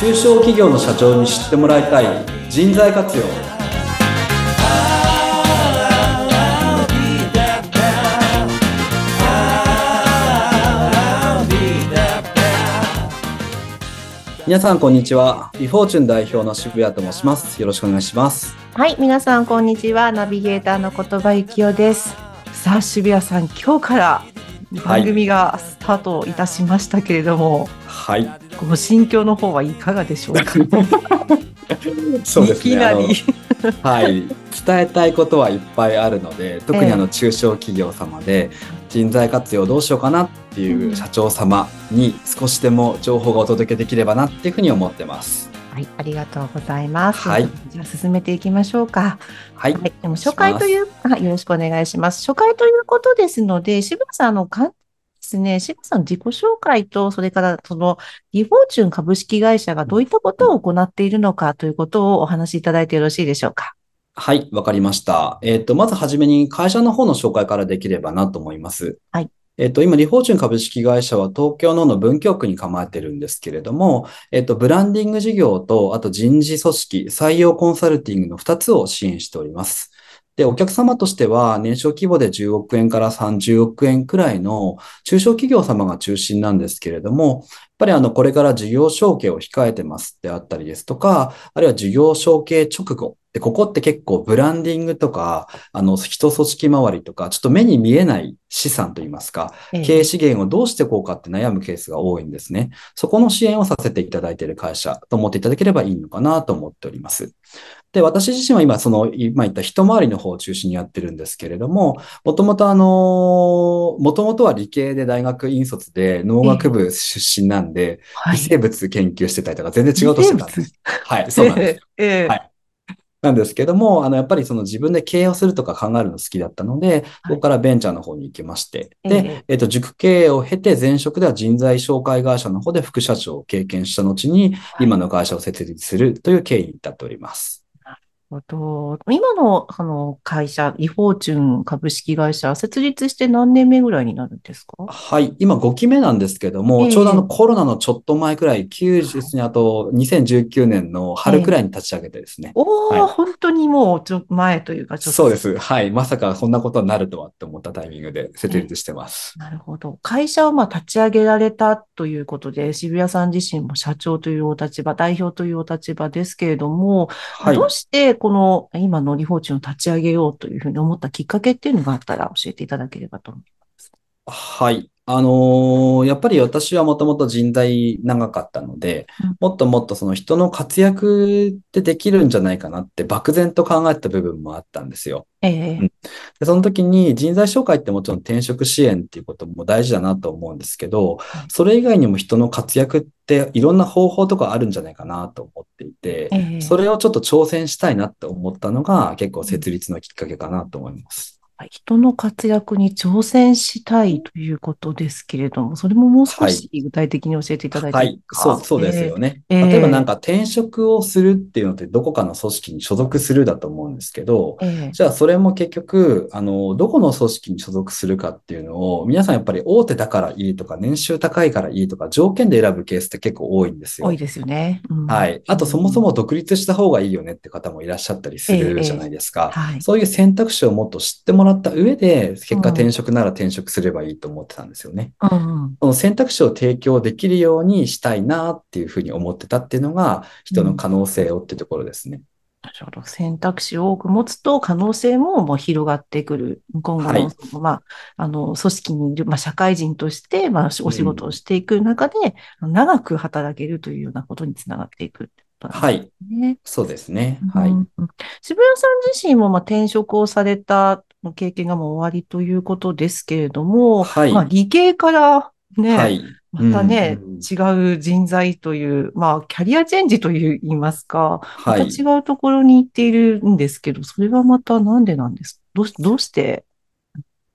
中小企業の社長に知ってもらいたい人材活用。皆さんこんにちは。ビフォーチュン代表の渋谷と申します。よろしくお願いします。はい皆さんこんにちは。ナビゲーターの言葉幸男です。さあ渋谷さん今日から番組がスタートいたしましたけれども、はい、ご心境の方はいかがでしょうか？そうですね。いきなり。はい。伝えたいことはいっぱいあるので、特にあの中小企業様で人材活用どうしようかなっていう社長様に少しでも情報がお届けできればなっていうふうに思ってます。はい、ありがとうございます。はい。じゃあ進めていきましょうか。はい。はい、でも初回という、あ、よろしくお願いします。初回ということですので、渋谷さん、の、簡ですね、渋谷さん自己紹介と、それからその、リフォーチュン株式会社がどういったことを行っているのかということをお話しいただいてよろしいでしょうか。はい、わかりました。えっ、ー、と、まずはじめに会社の方の紹介からできればなと思います。はい。えっと、今、リフォーチュン株式会社は東京のの文京区に構えてるんですけれども、えっと、ブランディング事業と、あと人事組織、採用コンサルティングの2つを支援しております。で、お客様としては、年商規模で10億円から30億円くらいの中小企業様が中心なんですけれども、やっぱりあの、これから事業承継を控えてますであったりですとか、あるいは事業承継直後、で、ここって結構ブランディングとか、あの、人組織周りとか、ちょっと目に見えない資産といいますか、経営資源をどうしてこうかって悩むケースが多いんですね。そこの支援をさせていただいている会社と思っていただければいいのかなと思っております。で、私自身は今、その、今言った一回りの方を中心にやってるんですけれども、もともとあの、もともとは理系で大学院卒で農学部出身なんで、微生物研究してたりとか全然違うとしてたんです。はい、そうなんです。えー、はい。なんですけども、あの、やっぱりその自分で経営をするとか考えるの好きだったので、そこからベンチャーの方に行きまして、で、えっ、と、塾経営を経て前職では人材紹介会社の方で副社長を経験した後に、今の会社を設立するという経緯に至っております。と今のあの会社、イフォーチュン株式会社、設立して何年目ぐらいになるんですか？はい、今5期目なんですけども、えー、ちょうどあのコロナのちょっと前くらい、90にあと2019年の春くらいに立ち上げてですね。えー、おお、はい、本当にもうちょ前というか、ちょっと。そうです。はい。まさかこんなことになるとはって思ったタイミングで設立してます。えー、なるほど。会社をまあ立ち上げられたということで、渋谷さん自身も社長というお立場、代表というお立場ですけれども、はい、どうしてこの今のリフォーチを立ち上げようというふうに思ったきっかけっていうのがあったら教えていただければと思います。はい。あのー、やっぱり私はもともと人材長かったので、うん、もっともっとその人の活躍ってできるんじゃないかなって漠然と考えた部分もあったんですよ。ええうん、でその時に人材紹介ってもちろん転職支援っていうことも大事だなと思うんですけど、それ以外にも人の活躍っていろんな方法とかあるんじゃないかなと思っていて、ええ、それをちょっと挑戦したいなって思ったのが結構設立のきっかけかなと思います。人の活躍に挑戦したいということですけれども、それももう少し具体的に教えていただいてはい、はい、そう、そうですよね。えー、例えばなんか転職をするっていうのってどこかの組織に所属するだと思うんですけど、えー、じゃあそれも結局、あの、どこの組織に所属するかっていうのを、皆さんやっぱり大手だからいいとか、年収高いからいいとか、条件で選ぶケースって結構多いんですよ。多いですよね。うん、はい。あとそもそも独立した方がいいよねって方もいらっしゃったりするじゃないですか。えーはい、そういう選択肢をもっと知ってもらった上で、結果転職なら転職すればいいと思ってたんですよね。うん、その選択肢を提供できるようにしたいなっていうふうに思ってたっていうのが人の可能性をってところですね。なるほど。選択肢を多く持つと可能性ももう広がってくる。今後の、はい、まあ、あの、組織にいる、まあ、社会人として、まあ、お仕事をしていく中で、うん、長く働けるというようなことにつながっていく。はい。そうですね。はい。渋谷さん自身もまあ転職をされた経験がもう終わりということですけれども、はい。まあ理系からね、はい。またね、うん、違う人材という、まあ、キャリアチェンジといいますか、はい、また違うところに行っているんですけど、それはまたなんでなんですどうどうして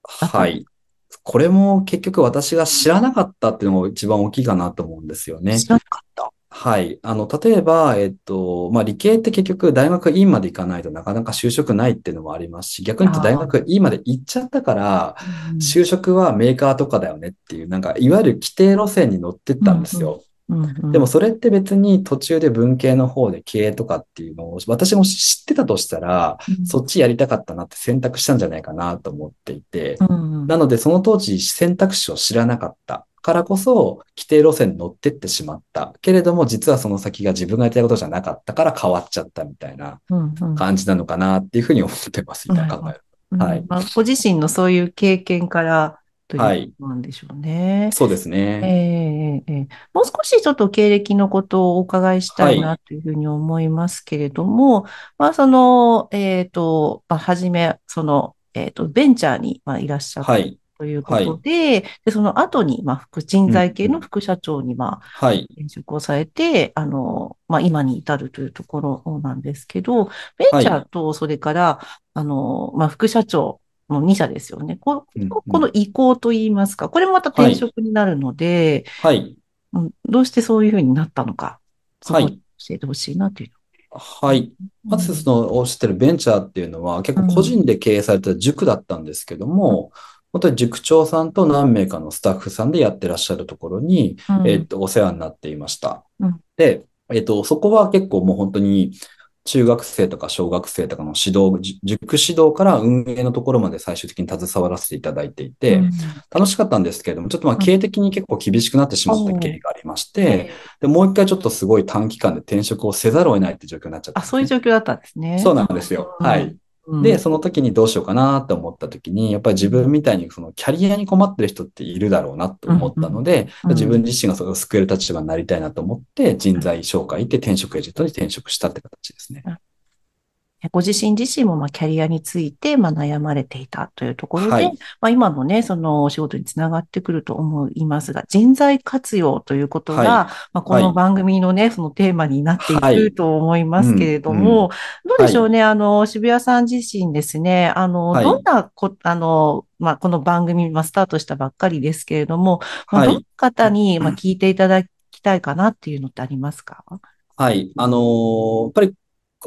はい。これも結局私が知らなかったっていうのが一番大きいかなと思うんですよね。知らなかった。はい。あの、例えば、えっと、まあ、理系って結局大学院まで行かないとなかなか就職ないっていうのもありますし、逆に言うと大学院まで行っちゃったから、就職はメーカーとかだよねっていう、なんか、いわゆる規定路線に乗ってったんですよ。うんうん。でもそれって別に途中で文系の方で経営とかっていうのを私も知ってたとしたら、うん。そっちやりたかったなって選択したんじゃないかなと思っていて、うんうん。なのでその当時選択肢を知らなかったからこそ規定路線に乗ってってしまった。けれども実はその先が自分がやりたいことじゃなかったから変わっちゃったみたいな感じなのかなっていうふうに思ってます、今考える。うんはいまあ、ご自身のそういう経験からとはいいうことなんでしょうね。そうですえね。えええもう少しちょっと経歴のことをお伺いしたいはなというふうに思いますけれども、まあ、その、えっと、まあ、はじめ、その、えっと、ベンチャーにまあいらっしゃったはい。ということで、で、その後に、まあ、副人材系うんの副社長に、まあ、はい。転職をされて、あの、まあ、今に至るというところなんですけど、ベンチャーと、それから、あの、まあ、副社長の2社ですよね。ここの移行といいますか、これもまた転職になるので、はい。うんどうしてそういうふうになったのか、そこをはい教えてほしいなというはい。の。まずそのおっしゃってるベンチャーっていうのは結構個人で経営されてた塾だったんですけども、本当に塾長さんと何名かのスタッフさんでやってらっしゃるところに、うんえっと、お世話になっていましたうん。で、えっと、そこは結構もう本当に中学生とか小学生とかの指導、じ塾指導から運営のところまで最終的に携わらせていただいていて、うん楽しかったんですけれども、ちょっとまあ経営的に結構厳しくなってしまった経緯がありまして、で、もう一回ちょっとすごい短期間で転職をせざるを得ないって状況になっちゃったんあ、そういう状況だったんですね。そうなんですよ。うんはい。うん。で、その時にどうしようかなって思った時に、やっぱり自分みたいにそのキャリアに困ってる人っているだろうなと思ったので、うん。うん自分自身がそれを救える立場になりたいなと思って、人材紹介で転職エージェントに転職したって形ですね。ご自身自身もまあキャリアについてまあ悩まれていたというところで、はい。まあ、今のね、そのお仕事につながってくると思いますが、人材活用ということが、はい。まあ、この番組のね、そのテーマになっていはい。くと思いますけれども、どうでしょうね、あの、渋谷さん自身ですね、あの、はい。どんなこ、あの、まあ、この番組、まあ、スタートしたばっかりですけれども、まあはい。どんな方に、まあ、聞いていただきたいかなっていうのってありますか？はい。あのーやっぱり、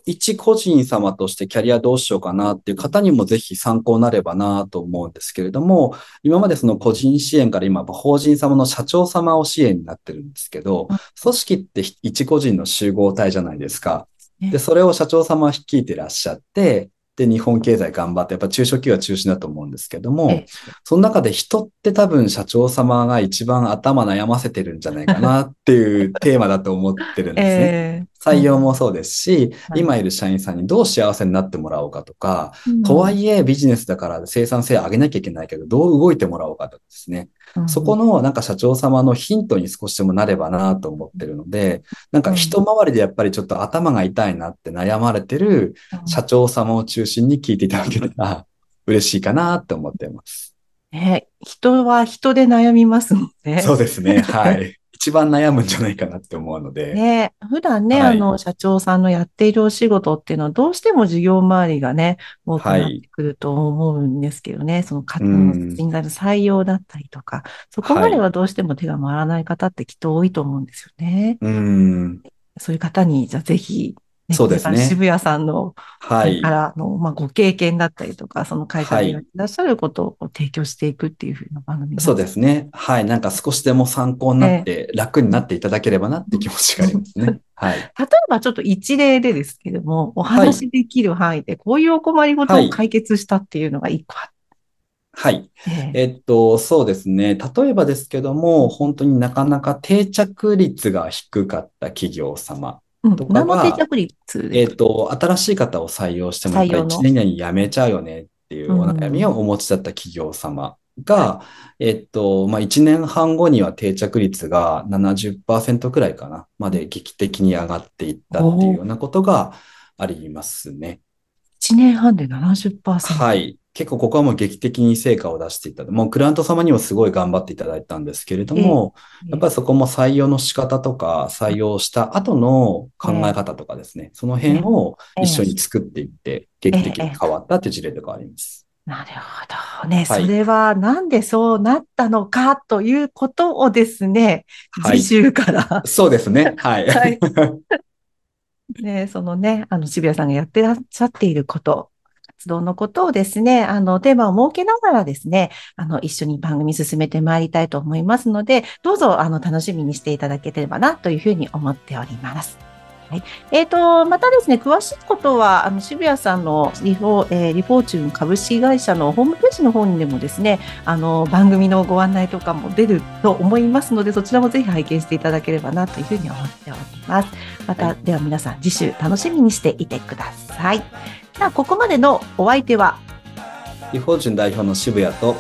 一個人様としてキャリアどうしようかなっていう方にもぜひ参考になればなと思うんですけれども、今までその個人支援から今、法人様の社長様を支援になってるんですけどうん、組織って一個人の集合体じゃないですか。ねで、それを社長様は率いてらっしゃって、で、日本経済頑張って、やっぱ中小企業は中心だと思うんですけどもええ、その中で人って多分社長様が一番頭悩ませてるんじゃないかなっていうテーマだと思ってるんですね。ええ。採用もそうですし、はい。今いる社員さんにどう幸せになってもらおうかとか、うん。とはいえビジネスだから生産性上げなきゃいけないけど、どう動いてもらおうかとかですね。そこのなんか社長様のヒントに少しでもなればなと思ってるので、なんか一回りでやっぱりちょっと頭が痛いなって悩まれてる社長様を中心に聞いていただけたら 嬉しいかなって思っています。ね、人は人で悩みますもんね。そうですね。はい。一番悩むんじゃないかなって思うので。ね、普段ね、はいあの、社長さんのやっているお仕事っていうのは、どうしても事業周りがね、多くなってくると思うんですけどね、その方のうん人材の採用だったりとか、そこまではどうしても手が回らない方ってきっと多いと思うんですよね。うん。そういう方に、じゃあぜひ、ねそうですね渋谷さんの、はいか。らの、まあ、ご経験だったりとか、その会社でやってらっしゃることを提供していくっていうふうな番組そうですすね。はい。なんか少しでも参考になって、楽になっていただければなって気持ちがありますね。はい。例えばちょっと一例でですけども、お話しできる範囲で、こういうお困りごとを解決したっていうのが一個あっはい。て、えっと、そうですね。例えばですけども、本当になかなか定着率が低かった企業様。うんとかがえっと、新しい方を採用してもやっぱり採用の1年以内に辞めちゃうよねっていうお悩みをお持ちだった企業様が、えっと、まあ、1年半後には定着率が70%くらいかな、まで劇的に上がっていったっていうようなことがありますね。1年半で70%。はい。結構ここはもう劇的に成果を出していただもうクライアント様にもすごい頑張っていただいたんですけれども、やっぱりそこも採用の仕方とか、採用した後の考え方とかですね、その辺を一緒に作っていって、劇的に変わったっていう事例とかあります。なるほどね。はい。それはなんでそうなったのかということをですね、はい。次週から、そうですね。はい。はい。ね、そのね、あの、渋谷さんがやってらっしゃっていること、活動のことをですね、あの、テーマを設けながらですね、あの、一緒に番組進めてまいりたいと思いますので、どうぞ、あの、楽しみにしていただければな、というふうに思っております。はい。えっ、ー、と、またですね、詳しいことは、あの、渋谷さんのリフォ,、えー、リフォーチュン株式会社のホームページの方にでもですね、あの、番組のご案内とかも出ると思いますので、そちらもぜひ拝見していただければなというふうに思っております。また、はい、では皆さん、次週楽しみにしていてください。では、ここまでのお相手は、リフォーチュン代表の渋谷と、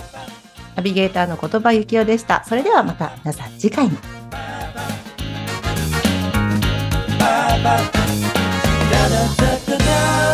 ナビゲーターの言葉幸雄でした。それではまた皆さん次回も。Da da da da da